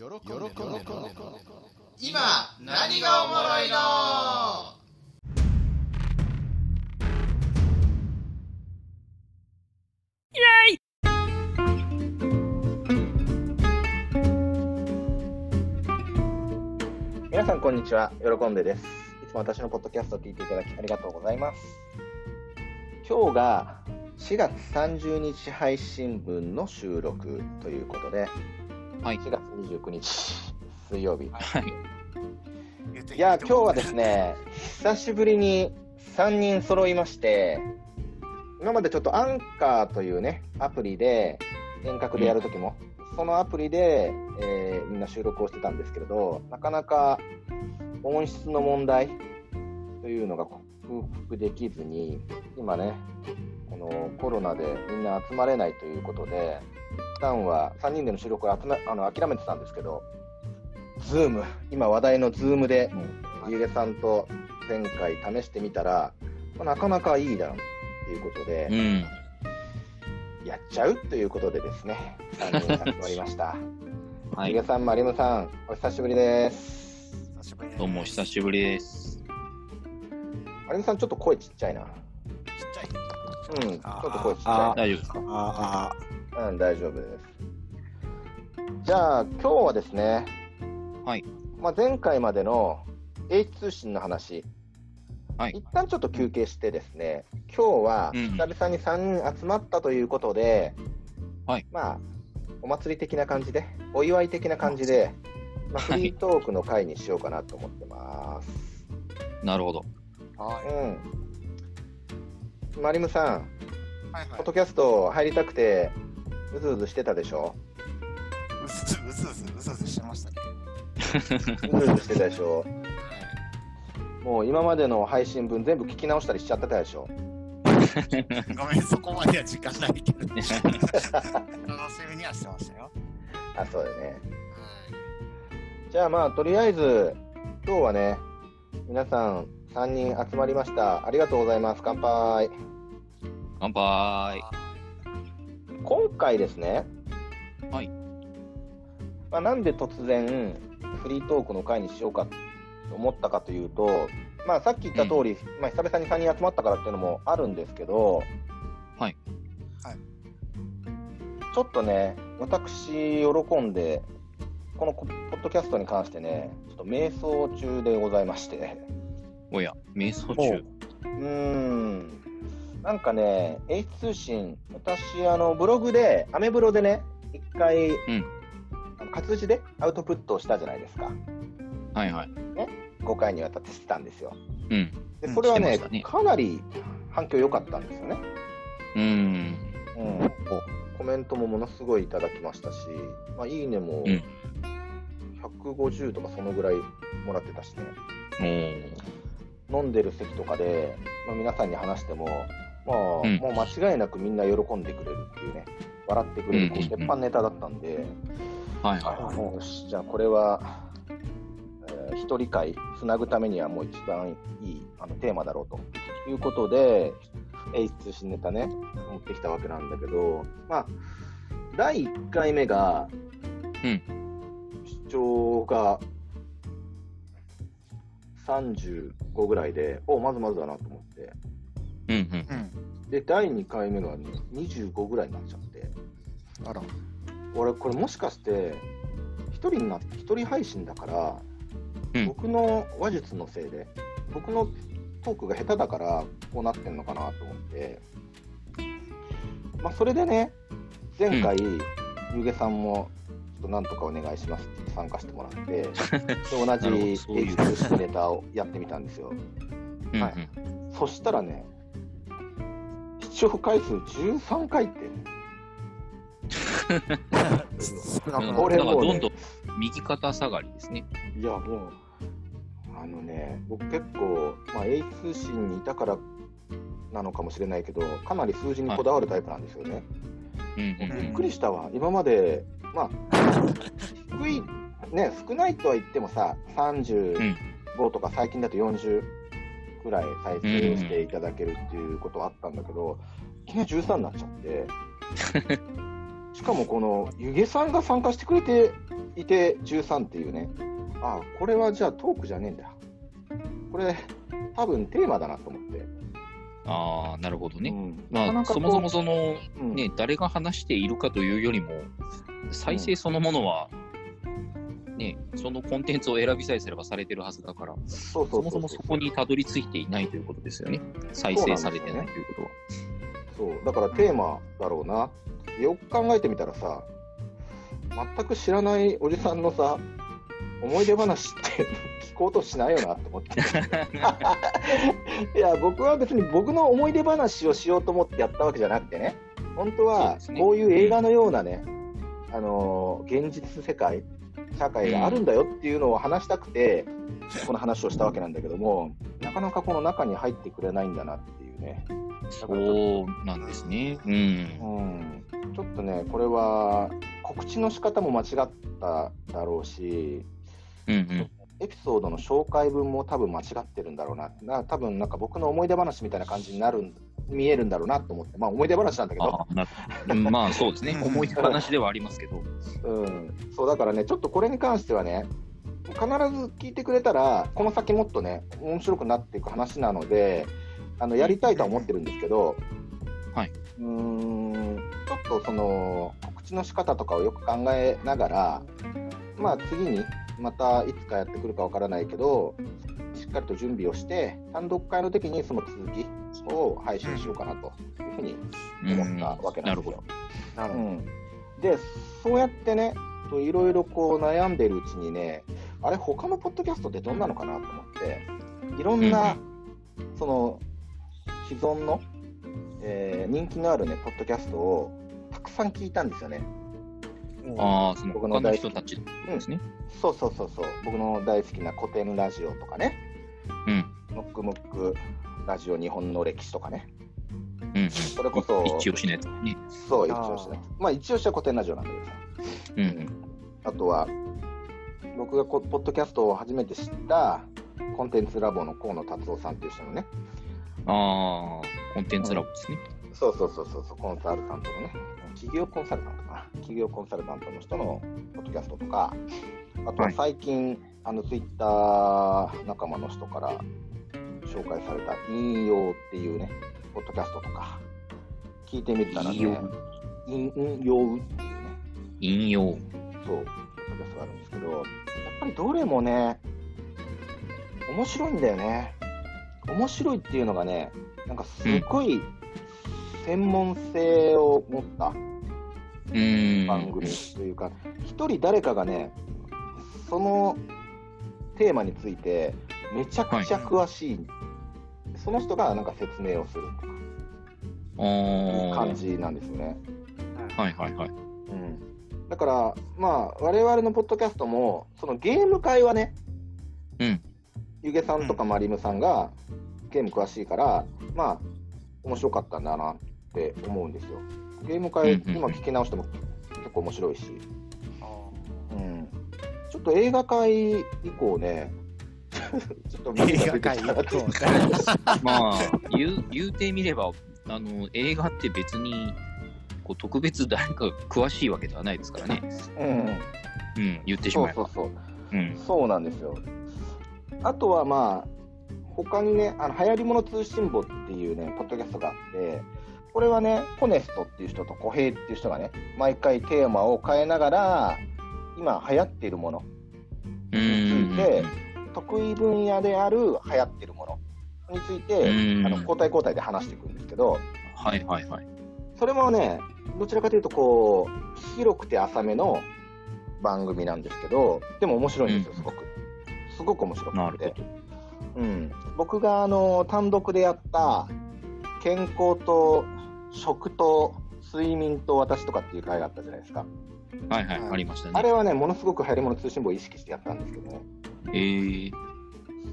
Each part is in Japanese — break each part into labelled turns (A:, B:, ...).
A: 喜んで
B: 今何がおもろいの？
C: 皆さんこんにちは、喜んでです。いつも私のポッドキャストを聞いていただきありがとうございます。今日が4月30日配信分の収録ということで、
D: はい
C: 4月29日水曜日。
D: はい。
C: いや、今日はですね、久しぶりに3人揃いまして、今までちょっとアンカーというね、アプリで遠隔でやるときも、そのアプリで、えーみんな収録をしてたんですけれど、なかなか音質の問題というのが克服できずに、今ね、このコロナでみんな集まれないということで、普段は3人での収録を集めあの諦めてたんですけど、ズーム、今話題のズームで、ゆうげさんと前回試してみたら、まあなかなかいいだろうっていうことで、
D: うん。
C: やっちゃうということでですね、3人集まりました。
D: はい
C: ゆうげ。さん、まりむさん、お久しぶりです。
B: 久しぶりです
D: どうもお久しぶりです。
C: まりむさん、ちょっと声ちっちゃいな。
B: ちっちゃい
C: うん、ちょっと声ちっち
D: あ
C: ゃ
D: 大丈夫ですか？
B: ああ
C: い。うん、大丈夫です。じゃあ、今日はですね、
D: はい。
C: まあ、前回までの H 通信の話、
D: はい
C: 一旦ちょっと休憩してですね、今日は
D: うん
C: 久々に3人集まったということで、
D: はい
C: まあ、お祭り的な感じで、お祝い的な感じで、まあ、フ
D: はい
C: リートークの会にしようかなと思ってます。
D: なるほど。
B: はい
C: うん。マリムさん、
B: はい
C: ポッドキャスト入りたくて、うずうずしてたでしょ？
B: うずうずうずうずうずしてましたね。
C: うずうずしてたでしょ？もう今までの配信分全部聞き直したりしちゃってたでしょ？
B: ごめんそこまでは時間ないけど。楽しみにはしてましたよ。
C: あ、そうだね。じゃあまあ、とりあえず、今日はね、皆さん3人集まりました。ありがとうございます。乾杯。
D: 乾杯。
C: 今回ですね、
D: はい。
C: まあ、なんで突然、フリートークの会にしようかと思ったかというと、まあ、さっき言った通り、まあ、久々に3人集まったからっていうのもあるんですけど、
D: はい。
B: はい
C: ちょっとね、私、喜んで、このポッドキャストに関してね、ちょっと瞑想中でございまして、
D: おや、瞑想
C: ほ
D: 中
C: う。ん、なんかね、H 通信、私、あのブログで、アメブロでね、一回、
D: ん
C: あの活字でアウトプットをしたじゃないですか、
D: はいはい。
C: 5回にわたってしてたんですよ。
D: うん。
C: で、
B: うん
C: これはね、
D: ね
C: かなり反響良かったんですよね。
D: うん。
C: うん、コメントもものすごいいただきましたし、まあ、いいねも
D: うん
C: 150とかそのぐらいもらってたしね。
D: おー
C: 飲んでる席とかで、まあ、皆さんに話しても、まあ
D: うん。
C: もう間違いなくみんな喜んでくれるっていうね、笑ってくれるこう鉄板ネタだったんで、
D: はいは
C: よし、じゃあこれは、えー一人会つなぐためにはもう一番いいあのテーマだろうと。いうことで、H 通信ネタね、持ってきたわけなんだけど、まあ、第1回目が、
D: うん。
C: 視聴が35ぐらいで、おまずまずだなと思って、
D: い。うんうん。
B: うん。
C: で、第2回目が、ね、25ぐらいになっちゃって、
B: あら。
C: 俺、これもしかして、一人になって、一人配信だから、
D: うん。
C: 僕の話術のせいで、僕のトークが下手だから、こうなってんのかなと思って、まあ、それでね、前回、ゆうげさんも、となんとかお願いしますって参加してもらって、で同じ
D: そういう。
C: H 通ネタをやってみたんですよ。
D: うん
C: はい。そしたらね、視聴回数13回って、これもうね
D: だからどんどん右肩下がりですね。
C: いや、もう、あのね、僕結構、まあ、A 通信にいたからなのかもしれないけど、かなり数字にこだわるタイプなんですよね。
D: うんうん。
C: びっくりしたわ、今まで、まあ、低い、ね、少ないとは言ってもさ、35とか最近だと40くらい再生していただけるっていうことはあったんだけど、いきなり13になっちゃって、しかもこの湯気さんが参加してくれていて13っていうね、あこれはじゃあトークじゃねえんだ。これ、多分テーマだなと思って。
D: ああ、なるほどね。
C: うん
D: まあ、そもそもその、
C: うん
D: ね、誰が話しているかというよりも、再生そのものは、ね、そのコンテンツを選びさえすればされてるはずだから、
C: そうそ
D: そうもそもそこにたどり着いていないということですよね。再生されてないということは。
C: そうだからテーマだろうな。よく考えてみたらさ、全く知らないおじさんのさ、思い出話って聞こうとしないよなと思って。いや、僕は別に僕の思い出話をしようと思ってやったわけじゃなくてね、本当はこういう映画のようなね、あのー現実世界、社会があるんだよっていうのを話したくて、この話をしたわけなんだけども、なかなかこの中に入ってくれないんだなっていうね。
D: そうなんですね。うん。
C: うん、ちょっとね、これは告知の仕方も間違っただろうし、
D: うんうん。
C: エピソードの紹介文も多分間違ってるんだろうな、な多分なんか僕の思い出話みたいな感じになるん見えるんだろうなと思って、まあ思い出話なんだけど、
D: あまあそうですね。思い出話ではありますけど。
C: うん、そうだからね、ちょっとこれに関してはね、必ず聞いてくれたら、この先もっとね、面白くなっていく話なので、あのやりたいとは思ってるんですけど、
D: はい、
C: うーんちょっとその告知の仕方とかをよく考えながら、まあ、次にまたいつかやってくるかわからないけど、しっかりと準備をして、単独会の時にその続きを配信しようかなというふうに思ったわけなんですよ。
B: なるほ
C: うん、で、そうやってね、いろいろこう悩んでるうちにね、あれ、他のポッドキャストってどんなのかなと思って、いろんな、その既存の、えー人気のあるね、ポッドキャストをたくさん聞いたんですよね。
B: ど。
D: ああ、その
C: 僕の
D: 他の
C: 大好き
D: 人たちですね。
C: そうそうそうそう、僕の大好きな古典ラジオとかね、
D: うん。
C: ムックムックラジオ日本の歴史とかね、
D: うん。
C: それこそ、
D: 一押しのやつね。
C: そう、一押しね。まあ、一押しは古典ラジオなんだけどさ。
D: うんうん。
C: あとは、僕がこポッドキャストを初めて知った、コンテンツラボの河野達夫さんっていう人のね、
D: ああ、コンテンツラボですね。
C: そうそうそうそうそう、コンサルタントのね、企業コンサルタントかな、企業コンサルタントの人のポッドキャストとか、あとは最近、あのツイッター仲間の人から紹介された引用っていうね、ポッドキャストとか、聞いてみたらね、
D: 引用
C: っていうね、
D: 引用。
C: そう、ポッドキャストがあるんですけど、やっぱりどれもね、面白いんだよね。面白いっていうのがね、なんかすごい専門性を持った。番組というか、一人誰かがね、そのテーマについてめちゃくちゃ詳しい、その人がなんか説明をするとか感じなんですよね。
D: はいはいはい。
C: うん、だから、まあ、我々のポッドキャストも、そのゲーム会はね、
D: うん。
C: ゆげさんとかマリムさんがゲーム詳しいから、まあ、面白かったんだなって思うんですよ。ゲーム会、今聞き直しても結構面白いし、
B: あ
C: うん、ちょっと映画会以降ね、ちょっと
B: ー映画界。
D: まあ、言う、言うてみれば、あの、映画って別に、こう、特別誰か詳しいわけではないですからね。
C: うん、
D: うん、言ってしまえば。
C: そうそうそう。
D: うん。
C: そうなんですよ。あとはまあ、他にね、あの流行り物通信簿っていうね、ポッドキャストがあって、これはね、コネストっていう人と小平っていう人がね、毎回テーマを変えながら、今流行っているもの、
D: うーん。
C: で得意分野である流行っているものについて、
D: うん
C: あの交代交代で話していくんですけど、
D: はいはいはい。
C: それもね、どちらかというと、こう、広くて浅めの番組なんですけど、でも面白いんですよ、
D: うん
C: すごく。すごく面白くて。
D: なるほど。
C: うん、僕があの単独でやった健康と食と睡眠と私とかっていう回があったじゃないですか。
D: はいはい、
B: はい
D: ありましたね。
C: あれはね、ものすごく流行り物通信簿を意識してやったんですけどね。
D: えー、い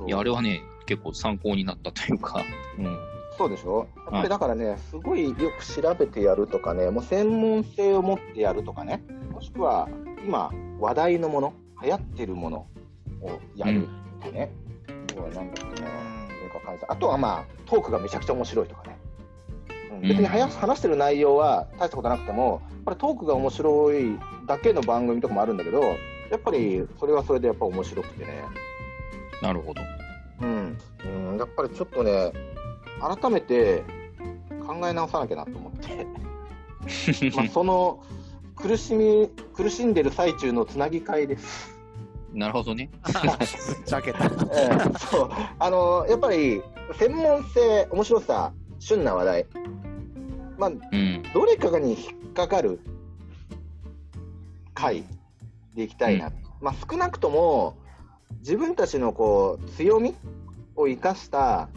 D: や、あれはね、結構参考になったというか、うん。
C: そうでしょ？やっぱ
D: はい
C: りだからね、すごいよく調べてやるとかね、もう専門性を持ってやるとかね、もしくは今話題のもの、流行ってるものをやるとかね、要はなんだっけな、それか感じあとはまあ、トークがめちゃくちゃ面白いとかね。う別に話話してる内容は大したことなくても、やっぱりトークが面白いだけの番組とかもあるんだけど、やっぱりそれはそれでやっぱ面白くてね。
D: なるほど。
C: うん。うん、やっぱりちょっとね、改めて考え直さなきゃなと思って。まあその苦しみ、苦しんでる最中のつなぎ会です。
D: なるほどね。
B: ぶっちゃけた。
C: え えそう。あの、やっぱり専門性、面白さ、旬な話題。まあ、
D: うん。
C: どれかに引っかかる回でいきたいな、まあ、少なくとも自分たちのこう強みを生かした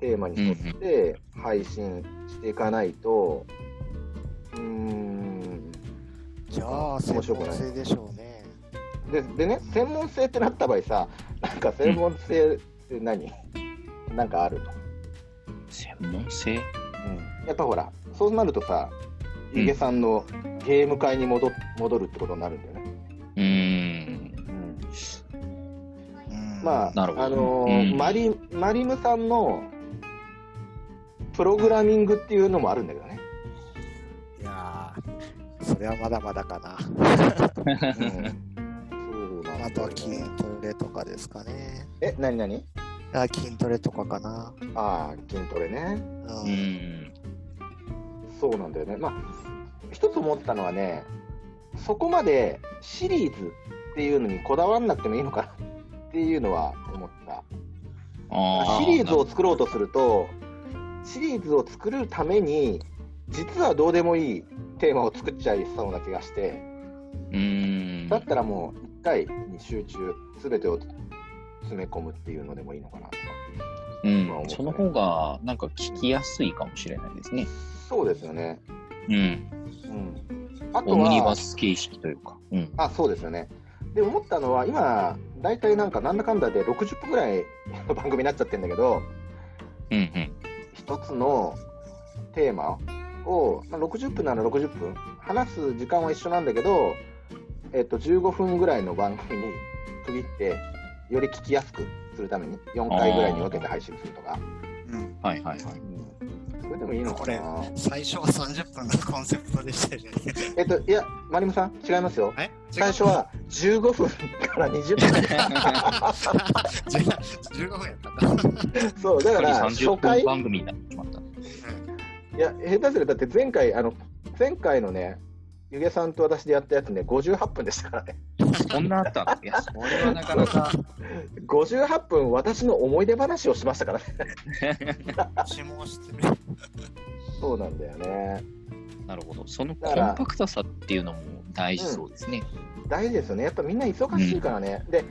C: テーマに沿って配信していかないと、うーん。
B: じゃあ、専
C: 面白くない
B: 門性でしょうね。
C: ででね専門性ってなった場合さなんか専門性って何、なんかあるの、
D: 専門性？
C: うん、やっぱほらそうなるとさ
D: うん
C: ゆげさんのゲーム会に戻戻るってことになるんだよね。
D: うーん。
B: うん
C: まあ、あのー
D: うん
C: マリマリムさんのプログラミングっていうのもあるんだけどね。
B: いやー、それはまだまだかな。
C: うん、そう
B: あとは筋トレとかですかね。
C: え、なになに
B: あ筋トレとかかな。
C: ああ、筋トレね。
B: う
D: うんん。
C: そうなんだよね。まあ、一つ思ったのはね、そこまでシリーズっていうのにこだわんなくてもいいのかなっていうのは思った。
D: あ
C: シリーズを作ろうとすると、シリーズを作るために、実はどうでもいいテーマを作っちゃいそうな気がして、
D: うーん。
C: だったらもう1回に集中、すべてを詰め込むっていうのでもいいのかなとか。
D: うんその方が、なんか聞きやすいかもしれないですね。
C: そうですよね。
D: うん。
C: うん。あと
D: オムニバ
C: は、
D: ス形式というか。うん。
C: あ、そうですよね。で、思ったのは、今、大体なんかなんだかんだで60分ぐらいの 番組になっちゃってるんだけど、
D: うんうん。
C: 一つのテーマを、まあ、60分なら60分、話す時間は一緒なんだけど、えっと、15分ぐらいの番組に 区切って、より聞きやすくするために、4回ぐらいに分けて配信するとか、
B: うん
D: はいはいはい。
C: れでもいいのか
B: これ
C: な。
B: 最初は30分がコンセプトでしたよね。
C: えっと、いや、マリムさん、違いますよ。
B: え？
C: 最初は15分から20分。
B: 15分やったんだ。
C: そう、だから、
D: 30分
C: 初回、
D: 番組になってしまった。
C: いや、下手するとだって前回、あの、前回のね、ゆげさんと私でやったやつね、58分でしたからね。
D: そんなあったのいや、それはなかなか。
C: 58分、私の思い出話をしましたからね。
B: 私もしてる。
C: そうなんだよね。
D: なるほど。そのコンパクトさっていうのも大事そうですね。
C: 大事ですよね。やっぱみんな忙しいからね。で、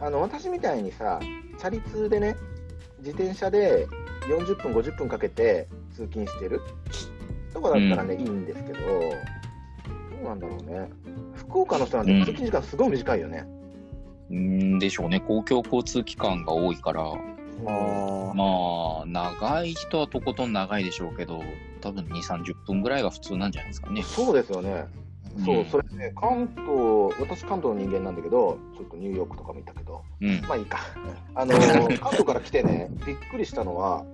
C: あの、私みたいにさ、チャリ通でね、自転車で40分、50分かけて通勤してるとかだったらね、
D: うん
C: いいんですけど、どうなんだろうね。福岡の人なんて通勤時間すごい短いよね。
D: うんでしょうね。公共交通機関が多いから、
B: あ
D: まあ、長い人はとことん長いでしょうけど、多分2、30分ぐらいが普通なんじゃないですかね。
C: そうですよね。
B: ー
C: そうう、それね、関東、私関東の人間なんだけど、ちょっとニューヨークとかもいたけど、
D: うん。
C: まあいいか。あの、関東から来てね、びっくりしたのは、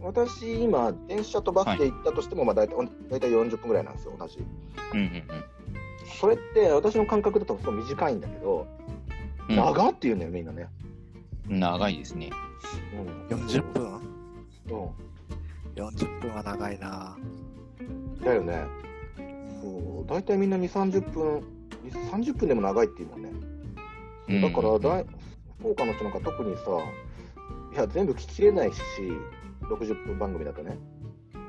C: 私今、電車とバスで行ったとしても、まあ大体、大体40分ぐらいなんですよ、同じ。
D: うんうん
C: それって、私の感覚だとそう短いんだけど、
D: うん。
C: 長って言うんだよ、みんなね。
D: うん長いですね。
C: うん、
B: 40分？
C: う
B: ?40 分は長いな。
C: ん。だよね。そう、大体みんな2、30分、30分でも長いっていうもんね。
D: うん
C: だからだい、福岡の人なんか特にさ、いや、全部聞ききれないし、60分番組だとね。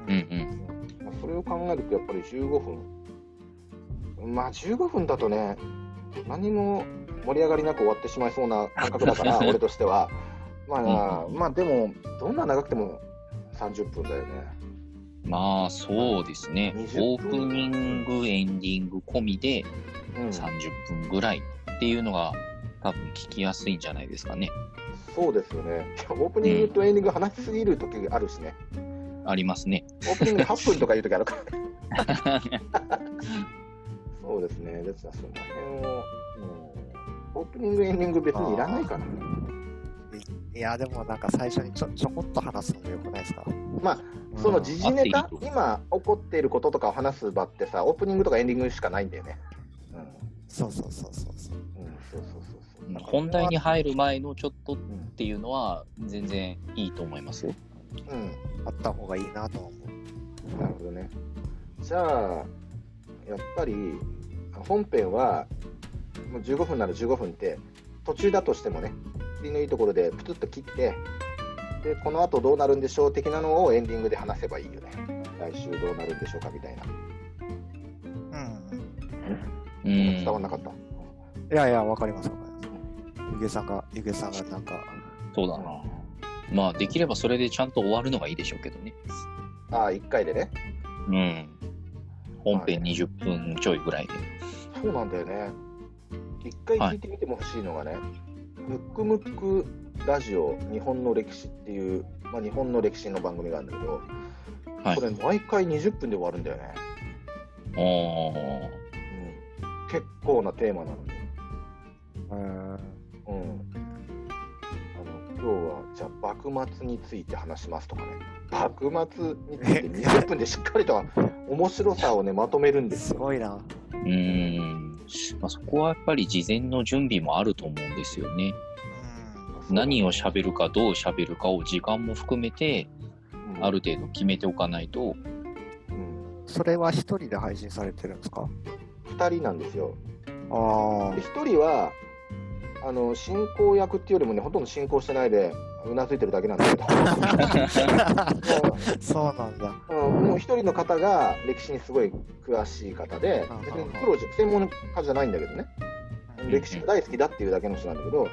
D: うんうん。
C: まあ、それを考えると、やっぱり15分。まあ、15分だとね、何も盛り上がりなく終わってしまいそうな感覚だから、俺としては。まあ、まあ、でも、どんな長くても30分だよね。
D: まあ、そうですね。
C: 20
D: オープニング、エンディング込みで
C: うん、
D: 30分ぐらいっていうのが多分聞きやすいんじゃないですかね。
C: そうですよね。オープニングとエンディング話しすぎる時あるしね。
D: ありますね。
C: オープニング8分とかいう時あるからね。そうですね。ですからその辺を、うん、オープニング、エンディング別にいらないからね。
A: いや、でもなんか最初にちょちょこっと話すのもよくないですか？
C: まあ、その時事ネタ
D: あっていい、と
C: 今起こっていることとかを話す場ってさ、オープニングとかエンディングしかないんだよね。うん、
A: そうそうそうそうそう。
C: うん、そうそうそうそう。
D: 本題に入る前のちょっとっていうのは全然いいと思いますよ。
C: うん、
A: あった方がいいなと思う。
C: なるほどね。じゃあ、やっぱり本編はもう15分なら15分って、途中だとしてもね、切りのいいところでプツッと切って、でこの後どうなるんでしょう的なのをエンディングで話せばいいよね。来週どうなるんでしょうかみたいな。
A: うん。
D: うん
C: 伝わんなかった？
A: いやいや、わかりますわかります。ゆげさんが、ゆげさんがなんか、
D: そうだな。まあ、できればそれでちゃんと終わるのがいいでしょうけどね。
C: ああ、1回でね。
D: うん。本編20分ちょいぐらいで。
C: そうなんだよね。一回聞いてみても欲しいのがね、ムックムックラジオ日本の歴史っていう、まあ、日本の歴史の番組があるんだけど、
D: はい
C: これ毎回20分で終わるんだよね。
D: おー
C: うん、結構なテーマなのに。
A: うーん、
C: うん、あの今日はじゃあ幕末について話しますとかね。幕末について20分でしっかりと面白さをねまとめるんですよ。
A: すごいな。
D: うーん。まあ、そこはやっぱり事前の準備もあると思うんですよね。何を喋るかどう喋るかを時間も含めて
C: うん。
D: ある程度決めておかないと、
C: うん。
A: それは一人で配信されてるんですか
C: ？2人なんですよ。
A: あ
C: で1人はあの進行役っていうよりもねほとんど進行してないでうなずいてるだけなんだけど
A: あ、そうなんだ。
C: うんもう1人の方が歴史にすごい詳しい方で
A: うん
C: 別にプロじゃ専門家じゃないんだけどね。歴史が大好きだっていうだけの人なんだけど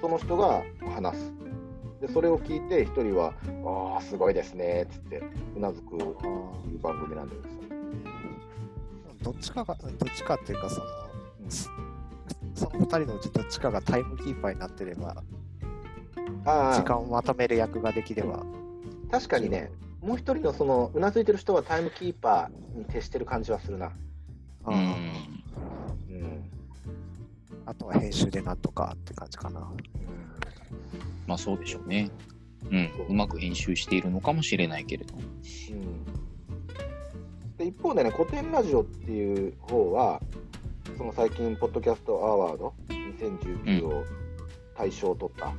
C: その人が話す。でそれを聞いて1人は「ああすごいですね」っつってうなずくいう番組なんだけどさ。
A: どっちかが、どっちかっていうか、その、
C: うん
A: そその二人のうちどっちかがタイムキーパーになってれば、
C: ああ
A: 時間をまとめる役ができれば、
C: 確かにねもう一人のそのうなずいてる人はタイムキーパーに徹してる感じはするな。
D: うん
A: あとは編集でなんとかって感じかな。
D: まあそうでしょうね。うん。うまく編集しているのかもしれないけれど。
C: うんで一方でね、古典ラジオっていう方は、その最近、ポッドキャストアワード2019を大賞を取った。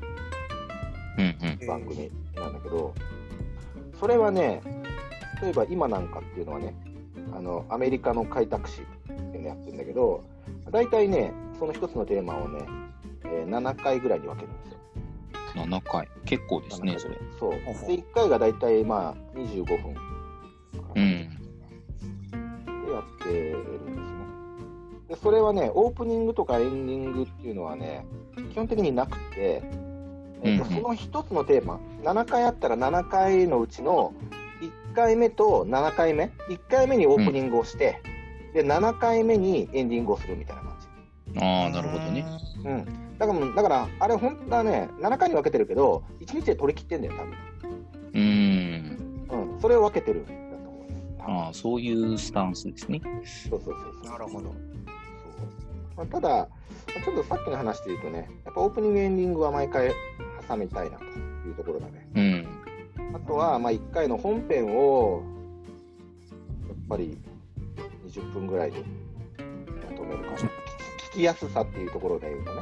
C: 番組なんだけど、それはね、例えば今なんかっていうのはね、あのアメリカの開拓史っていうのやってるんだけど、大体ね、その一つのテーマをね、えー7回ぐらいに分けるんですよ。
D: 7回。結構ですね、それ。
C: そう。で、1回が大体まあ25分。
D: うん。
C: でやってでそれはね、オープニングとかエンディングっていうのはね、基本的になくて、えっと
D: うんうん
C: その一つのテーマ、7回あったら7回のうちの1回目と7回目、1回目にオープニングをして、で、7回目にエンディングをするみたいな感じ。
D: ああ、なるほどね。
C: うん。だから、だからあれ、本当はね、7回に分けてるけど、1日で取り切ってんだよ、多分。
D: うーん。
C: うん。それを分けてるんだと思うね。多分
D: ああ、そういうスタンスですね。
C: そうそうそうそう。
A: なるほど。
C: まあ、ただ、ちょっとさっきの話で言うとね、やっぱオープニング、エンディングは毎回挟みたいなというところだね。
D: うん。
C: あとは、まあ、1回の本編を、やっぱり20分ぐらいでまとめるかな。聞きやすさっていうところで言うとね。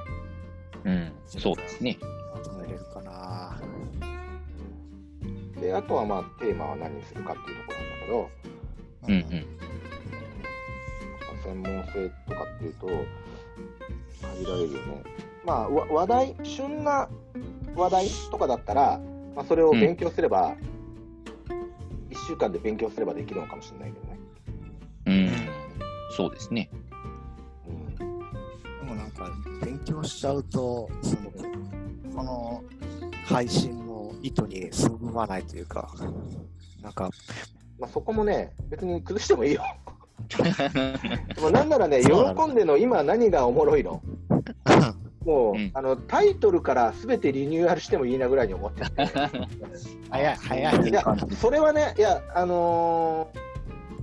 D: うん。そうですね。
A: まとめれるかな。
C: で、あとは、まあ、テーマは何にするかっていうところなんだけど、
D: うんうん。
C: 専門性とかっていうと、限られるよね。まあ、わ話題、旬な話題とかだったら、まあ、それを勉強すれば、1週間で勉強すればできるのかもしれないけどね。
D: うん。そうですね。
C: うん、
A: でもなんか、勉強しちゃうと、その、この配信の意図にそぐわないというか、なんか、
C: まあ、そこもね、別に崩してもいいよ。もうなんならね、喜
A: ん
C: での今何がおもろいの？もう、
D: うん
C: あのタイトルからすべてリニューアルしてもいいなぐらいに思ってる。
A: 早い、早い。
C: いや、それはね、いや、あのー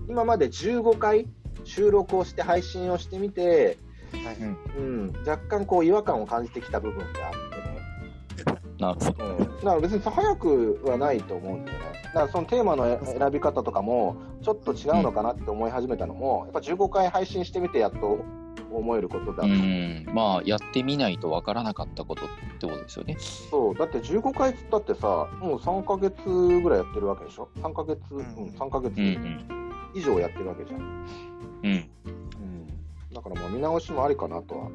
C: 今まで15回収録をして配信をしてみて、
A: はい
C: うん、若干こう違和感を感じてきた部分があってね、
D: なるほど。
C: うん、だから別に早くはないと思うんだよね。だからそのテーマの選び方とかも、ちょっと違うのかなって思い始めたのも、やっぱ15回配信してみてやっと思えることだと、
D: うん、まあ、やってみないとわからなかったことってことですよね。
C: そう、だって15回っつったってさ、もう3ヶ月ぐらいやってるわけでしょ ?3 ヶ月、うん、3ヶ月
D: うんうん。
C: 以上やってるわけじゃん。
D: うん。
C: うん、だからまあ見直しもありかなとは、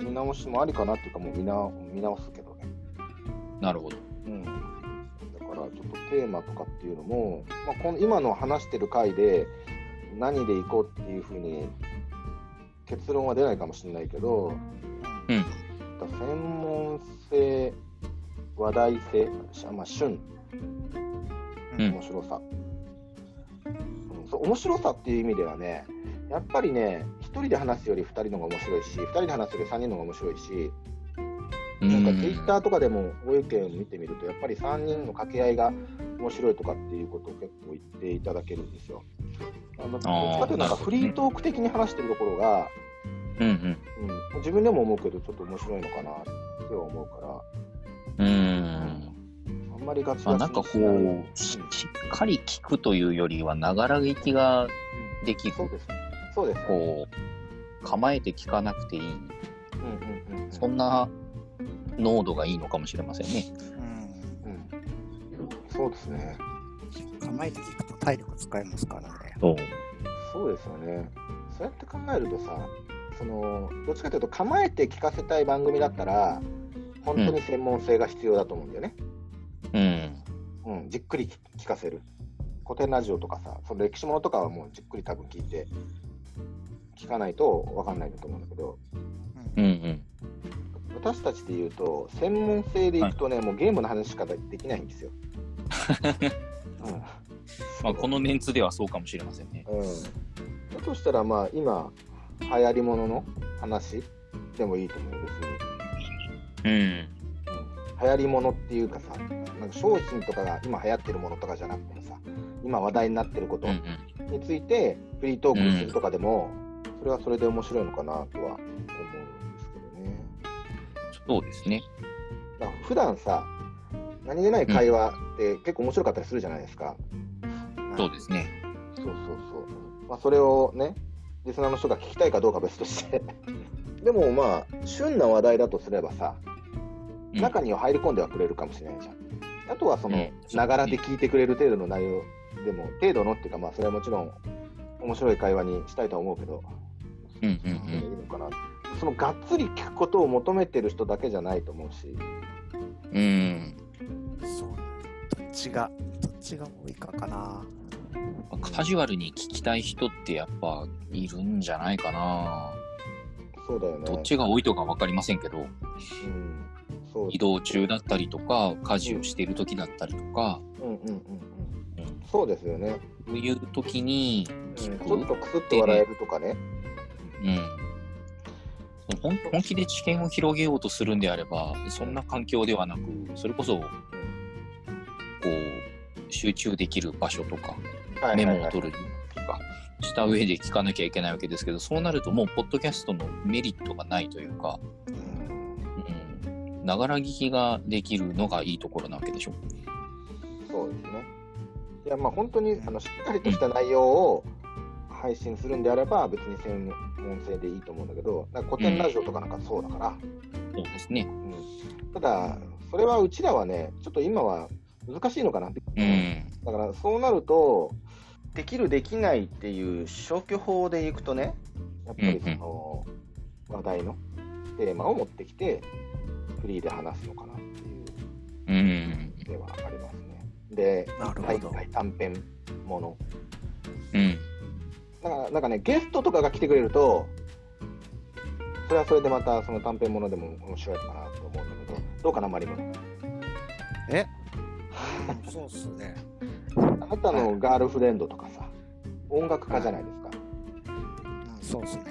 C: 見直しもありかなっていうか、もう見直見直すけどね。
D: なるほど。
C: うん、だからちょっとテーマとかっていうのも、まあ、この今の話してる回で何でいこうっていうふうに結論は出ないかもしれないけど、
D: うん。
C: だ専門性、話題性、しまあ、旬、
D: うん。
C: 面白さ、うん。そう面白さっていう意味ではね、やっぱりね、1人で話すより2人の方が面白いし、2人で話すより3人の方が面白いし、なんかツイッターとかでもご意見を見てみると、やっぱり3人の掛け合いが面白いとかっていうことを結構言っていただけるんですよ。あのどっちかというとなんかフリートーク的に話してるところが、
D: うんうん。
C: うん、自分でも思うけど、ちょっと面白いのかなっては思うから、
D: うん。
C: あんまりガチ
D: まあ、
C: ガチ
D: なんかこ。う、ししっかり聞くというよりは、ながら聞きができる。
C: そうです。そうです。
D: こう、構えて聞かなくていい。
C: うんうんうんうん
D: そんな濃度がいいのかもしれませんね。
C: うんそうですね。
A: うん。構えて聞くと体力使いますからね。
D: そう。
C: そうですよね。そうやって考えるとさ、そのどっちかというと構えて聞かせたい番組だったら、本当に専門性が必要だと思うんだよね。
D: うん。
C: うん、じっくり聞かせる。古典ラジオとかさ、その歴史ものとかはもうじっくり多分聞いて、聞かないと分かんないんだと思うんだけど。私たちで言うと、専門性でいくとね、もうゲームの話しかできないんですよ。うん
D: まあ、このメンツではそうかもしれませんね。
C: うん、だとしたら、まあ、今、流行りものの話でもいいと思う、別に。
D: うん。
C: うん流行りものっていうかさ、なんか商品とかが今流行ってるものとかじゃなくてもさ、今話題になってること
D: うんうん。
C: についてフリートークするとかでも、それはそれで面白いのかなとは。
D: そうですね。
C: だから普段さ、何気ない会話って結構面白かったりするじゃないですか。
D: そうですね。
C: そうそうそう。まあ、それをね、リスナーの人が聞きたいかどうかは別として。でもまあ、旬な話題だとすればさ、
D: うん
C: 中には入り込んではくれるかもしれないじゃん。あとはその
D: うん、
C: ながらで聞いてくれる程度の内容でも、程度のっていうか、まあ、それはもちろん面白い会話にしたいとは思うけど、
D: うんうん
C: それでいいのかな。そのがっつり聞くことを求めてる人だけじゃないと思うし、
D: うん。うん。
A: そう。どっちが、どっちが多いかかな。
D: カジュアルに聞きたい人ってやっぱいるんじゃないかな。
C: そうだよね。
D: どっちが多いとか分かりませんけど、
C: うん、そう
D: 移動中だったりとか、家事をしている時だったりとか、
C: うんうんうんうん。
D: うん
C: そうですよね。
D: そういう時に
C: うんちょっとクスッと笑えるとかね。
D: うん、本本気で知見を広げようとするんであれば、そんな環境ではなく、それこそ、こう、集中できる場所とか、メモを取るとか、した上で聞かなきゃいけないわけですけど、そうなるともう、ポッドキャストのメリットがないというか、ながら聞きができるのがいいところなわけでしょ。
C: そうですね。いや、まあ本当にあのしっかりとした内容を配信するんであれば、別に専門性でいいと思うんだけど、なんか古典ラジオとかなんかそうだから、
D: そうですね。
C: うんただ、それはうちらはね、ちょっと今は難しいのかなって。
D: うん。
C: だからそうなると、できる、できないっていう消去法でいくとね、やっぱりその話題のテーマを持ってきて、フリーで話すのかなっていう
D: うん。
C: ではありますね。で、大体短編もの。
D: うん。
C: だからなんかね、ゲストとかが来てくれると、それはそれでまたその短編ものでも面白いかなと思うんだけど、どうかな、マリモ。
A: え？そうっすね。
C: あなたのガールフレンドとかさ、音楽家じゃないですか。
A: うん、そうっすね。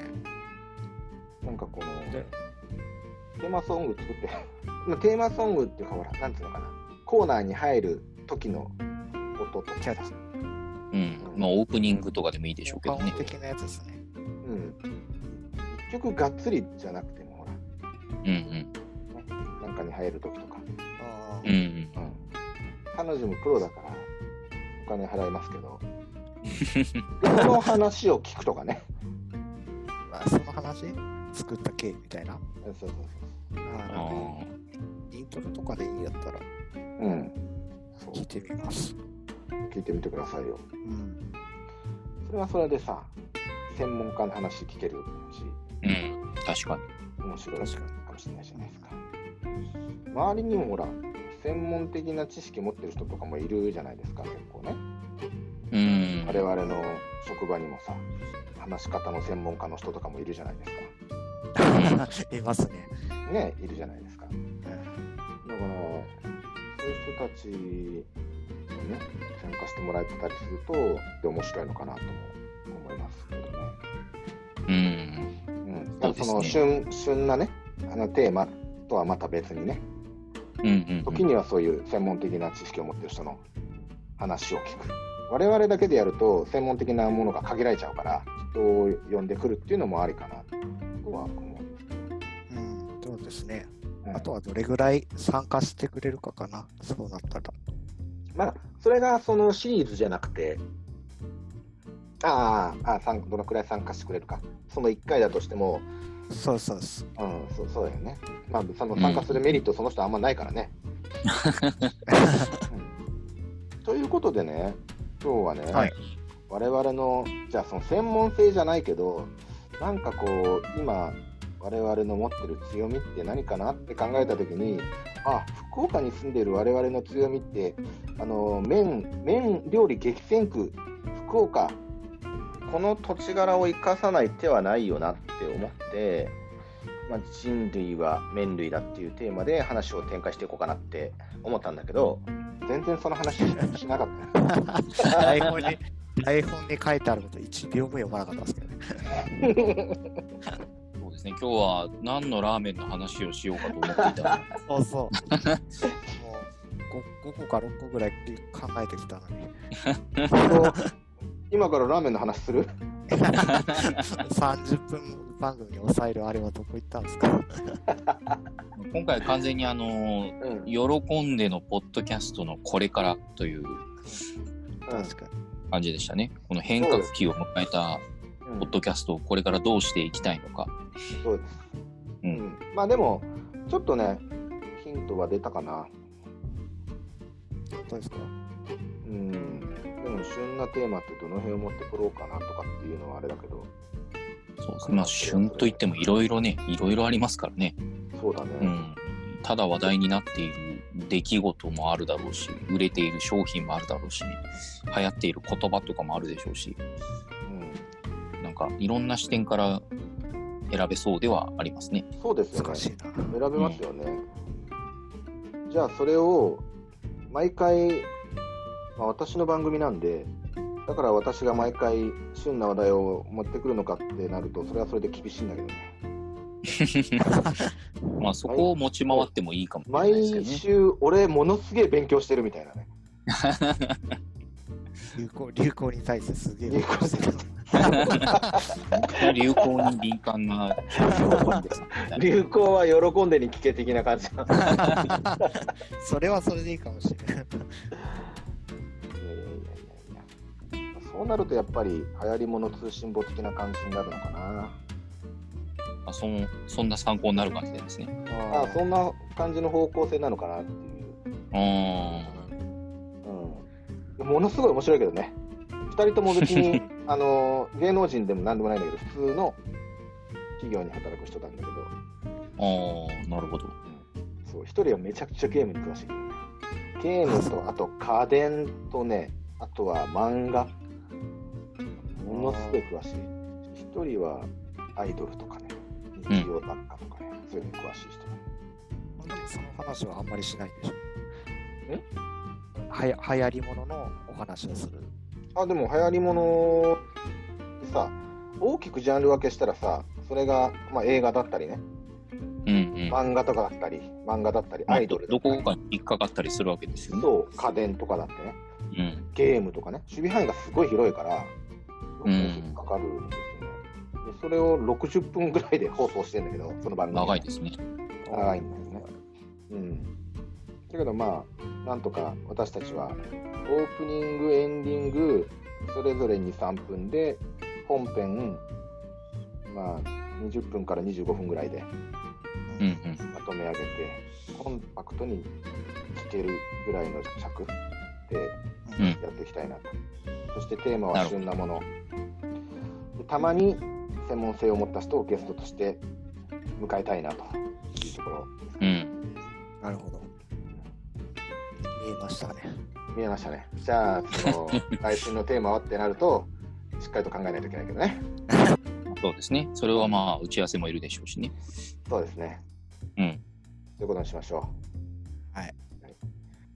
C: なんかこの、
A: で？
C: テーマソング作って、まあテーマソングっていうか、ほら、なんていうのかな、コーナーに入る時の音とかさ
A: キャッチ、
D: うん。まあ、オープニングとかでもいいでしょうけどね。
A: 的なやつですね。
C: うん。一曲がっつりじゃなくても、ほら、
D: うんうん。
C: なんかに入る時とか、
A: あ
C: うん、彼女もプロだからお金払いますけど。その話を聞くとかね。
A: あその話作った経緯みたいな。
C: そうそうそう
A: あイントロとかでいいんやったら
C: うん。
A: 聞いてみます
C: 聞いてみてくださいよ、
A: うん、
C: それはそれでさ専門家の話聞けるし、
D: うん、確か
C: に。面白いかもしれないじゃないですか。周りにもほら専門的な知識持ってる人とかもいるじゃないですか結構ね。
D: うん。
C: 我々の職場にもさ話し方の専門家の人とかもいるじゃないです
A: か。いますね。
C: ねいるじゃないですか、だからそういう人たちにね参加してもらえてたりするとで面白いのかなとも思いますけどね
D: うん、
C: うん、その旬旬なねあのテーマとはまた別にね
D: うんうんうん、
C: 時にはそういう専門的な知識を持ってる人の話を聞く。我々だけでやると専門的なものが限られちゃうから人を呼んでくるっていうのもありかなとは思うんですけど。
A: うん、そうですね。あとはどれぐらい参加してくれるかかな、そうなったら。
C: まあ、それがそのシリーズじゃなくて、ああ、あどのくらい参加してくれるか。その1回だとしても、
A: そうそうそ
C: う。うん、そうそうだよね。まあ、その参加するメリット、その人あんまないからね。うん、ということでね、今日はね、はい、我々の、じゃあその専門性じゃないけど、なんかこう、今、我々の持ってる強みって何かなって考えたときに、あ福岡に住んでいる我々の強みって、あの麺麺料理激戦区、福岡この土地柄を生かさない手はないよなって思って、まあ、人類は麺類だっていうテーマで話を展開していこうかなって思ったんだけど、全然その話しなかった
A: 台本に台本に書いてあること1秒も読まなかったですけどね。
D: ですね、今日は何のラーメンの話をしようかと思っていた。
A: そうそう。もう 5, 5個か6個ぐらい考えてきたのに。
C: 今からラーメンの話する
A: ?30 分番組に抑えるあれはどこ行ったんですか？
D: 今回完全にあの、うん、喜んでのポッドキャストのこれからという感じでしたね。この変革期を迎えたポッドキャストをこれからどうしていきたいのか。
C: そうです。うん。うん、まあでも、ちょっとね、ヒントは出たかな。
A: どうですか？
C: うん。でも旬なテーマってどの辺を持ってころうかなとかっていうのはあれだけど。
D: そうですまあ旬といってもいろいろね、いろいろありますからね。
C: そうだね。
D: うん。ただ話題になっている出来事もあるだろうし、売れている商品もあるだろうし、流行っている言葉とかもあるでしょうし、うん、なんかいろんな視点から選べそうではありますね。
C: そうですよね。選べますよね。うん、じゃあそれを毎回まあ、私の番組なんで、だから私が毎回旬な話題を持ってくるのかってなると、それはそれで厳しいんだけどね。
D: まあそこを持ち回ってもいいかもしれないです
C: ね。毎週、俺、ものすげえ勉強してるみたいなね。
A: 流行流行に対してすげえ勉強してる。
D: 流行に敏感な
C: 流行は喜んでに聞け的な感じ
A: それはそれでいいかもしれない。
C: そうなるとやっぱり流行り物通信簿的な感じになるのかな。
D: あそそんな参考になる感じですね。
C: あそんな感じの方向性なのかなっていう。うん、ものすごい面白いけどね。2人とも別に あの芸能人でもなんでもないんだけど、普通の企業に働く人なんだけど。
D: ああ、なるほど。
C: そう、1人はめちゃくちゃゲームに詳しい。ゲームと、あと家電とね、あとは漫画。ものすごい詳しい。一人はアイドルとかね、日曜雑貨とかね、そういうの詳しい人。
A: でもその話はあんまりしないんでしょ。え？はや流行りもののお話をする。
C: あ、でも流行りものさ、大きくジャンル分けしたらさ、それが、まあ、映画だったりね、
D: うんうん、
C: 漫画とかだったり、漫画だったり、アイドル
D: どこかに引っかかったりするわけですよね。
C: そう、家電とかだってね、
D: うん、
C: ゲームとかね、守備範囲がすごい広いから、引っかかるんですよね。でそれを60分ぐらいで放送してるんだけど、その番組。
D: 長いですね。
C: 長いんだよね。うん。だけどまあ、なんとか私たちは、オープニング、エンディング、それぞれ2、3分で、本編、まあ、20分から25分ぐらいで
D: うんうん。
C: まとめ上げて、コンパクトに聞けるぐらいの尺で
D: うん
C: やっていきたいなと。そしてテーマは旬なもの。でたまに専門性を持った人をゲストとして迎えたいなというところ
D: うん。
A: なるほど。見えましたね。
C: 見えましたね。じゃあ、その 来週のテーマはってなると、しっかりと考えないといけないけどね。
D: そうですね。それはまあ、打ち合わせもいるでしょうしね。
C: そうですね。
D: うん。
C: ということにしましょう。
A: はい。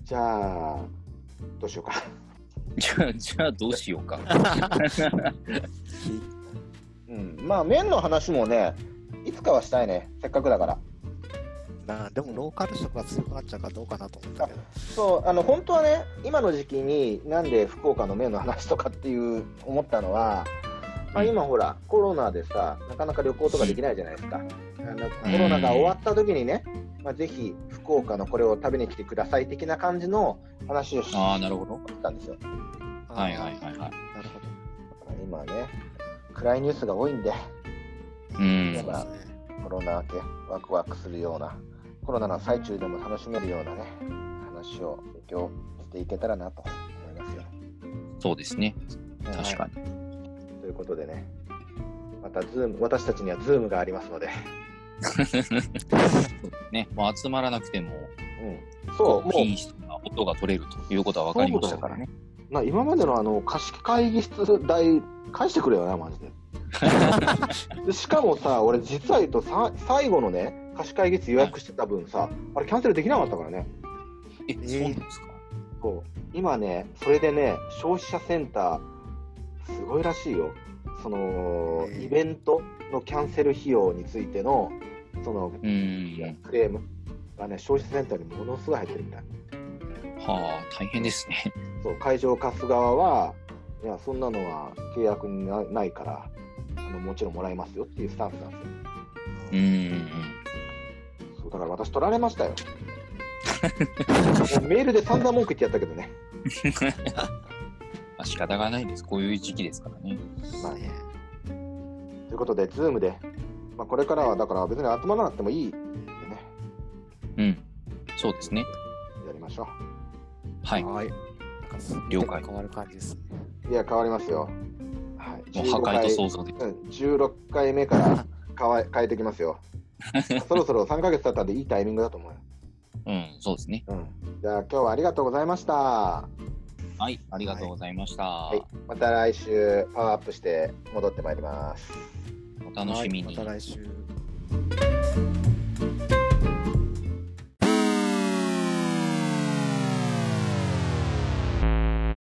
C: じゃあ、どうしようか。
D: じゃあ、じゃあどうしようか。
C: うん、まあ、麺の話もね、いつかはしたいね。せっかくだから。
A: なでもローカル色が強くなっちゃうからどうかなと思ったけど。
C: そう、あの、本当はね、今の時期になんで福岡の麺の話とかっていう思ったのは、まあ、今ほら、コロナでさ、なかなか旅行とかできないじゃないですか。あのコロナが終わった時にね、まあ、ぜひ福岡のこれを食べに来てください的な感じの話をし
D: ああ、なるほど。
C: たんですよ。
D: はいはいはいはい。
A: なるほど。
C: 今ね、暗いニュースが多いんで、
D: うん。
C: コロナ明け、ワクワクするような、コロナの最中でも楽しめるようなね、話を今日していけたらなと思いますよ。
D: そうですね。確かに。
C: に。ということでね、またズーム、私たちにはズームがありますので、
D: ね、もう集まらなくても、
C: うん、そう、もう
D: 音が取れるということは分かりましたからね。
C: な今までのあの貸し会議室代返してくれよな、マジで。でしかもさ、俺実は言うとさ最後のね、貸し会議室予約してた分さ、あれキャンセルできなかったからね。
D: え、そうなんですか？
C: そう今ね、それでね、消費者センター、すごいらしいよ。その、イベントのキャンセル費用についての、その。クレームがね、消費者センターにものすごい入ってるみたい。
D: はあ、大変ですね。
C: そう、会場を貸す側は、いや、そんなのは契約になないから、あのもちろんもらえますよっていうスタンスなんですよ。
D: うーん。
C: そうだから私取られましたよ。もうメールで散々文句言ってやったけどね。
D: まあ仕方がないです。こういう時期ですからね。
C: まあね。ということで、ズームで、まあ、これからはだから別に集まらなくてもいいんでね、
D: うん。そうですね。
C: やりましょ
D: はい。
A: はい。
D: 了解
A: 変わる感じです。
C: いや、変わりますよ。はい。
D: もう破壊と想
C: 像
D: 像で。
C: うん、16回目から変わ変えてきますよ。そろそろ3ヶ月経ったんでいいタイミングだと思うよ。
D: うん、そうですね。
C: うん。じゃあ今日はありがとうございました。は
D: はい、ありがとうございました。
C: い。また来週パワーアップして戻ってまいります。
D: お楽しみに。
A: はいまた来週。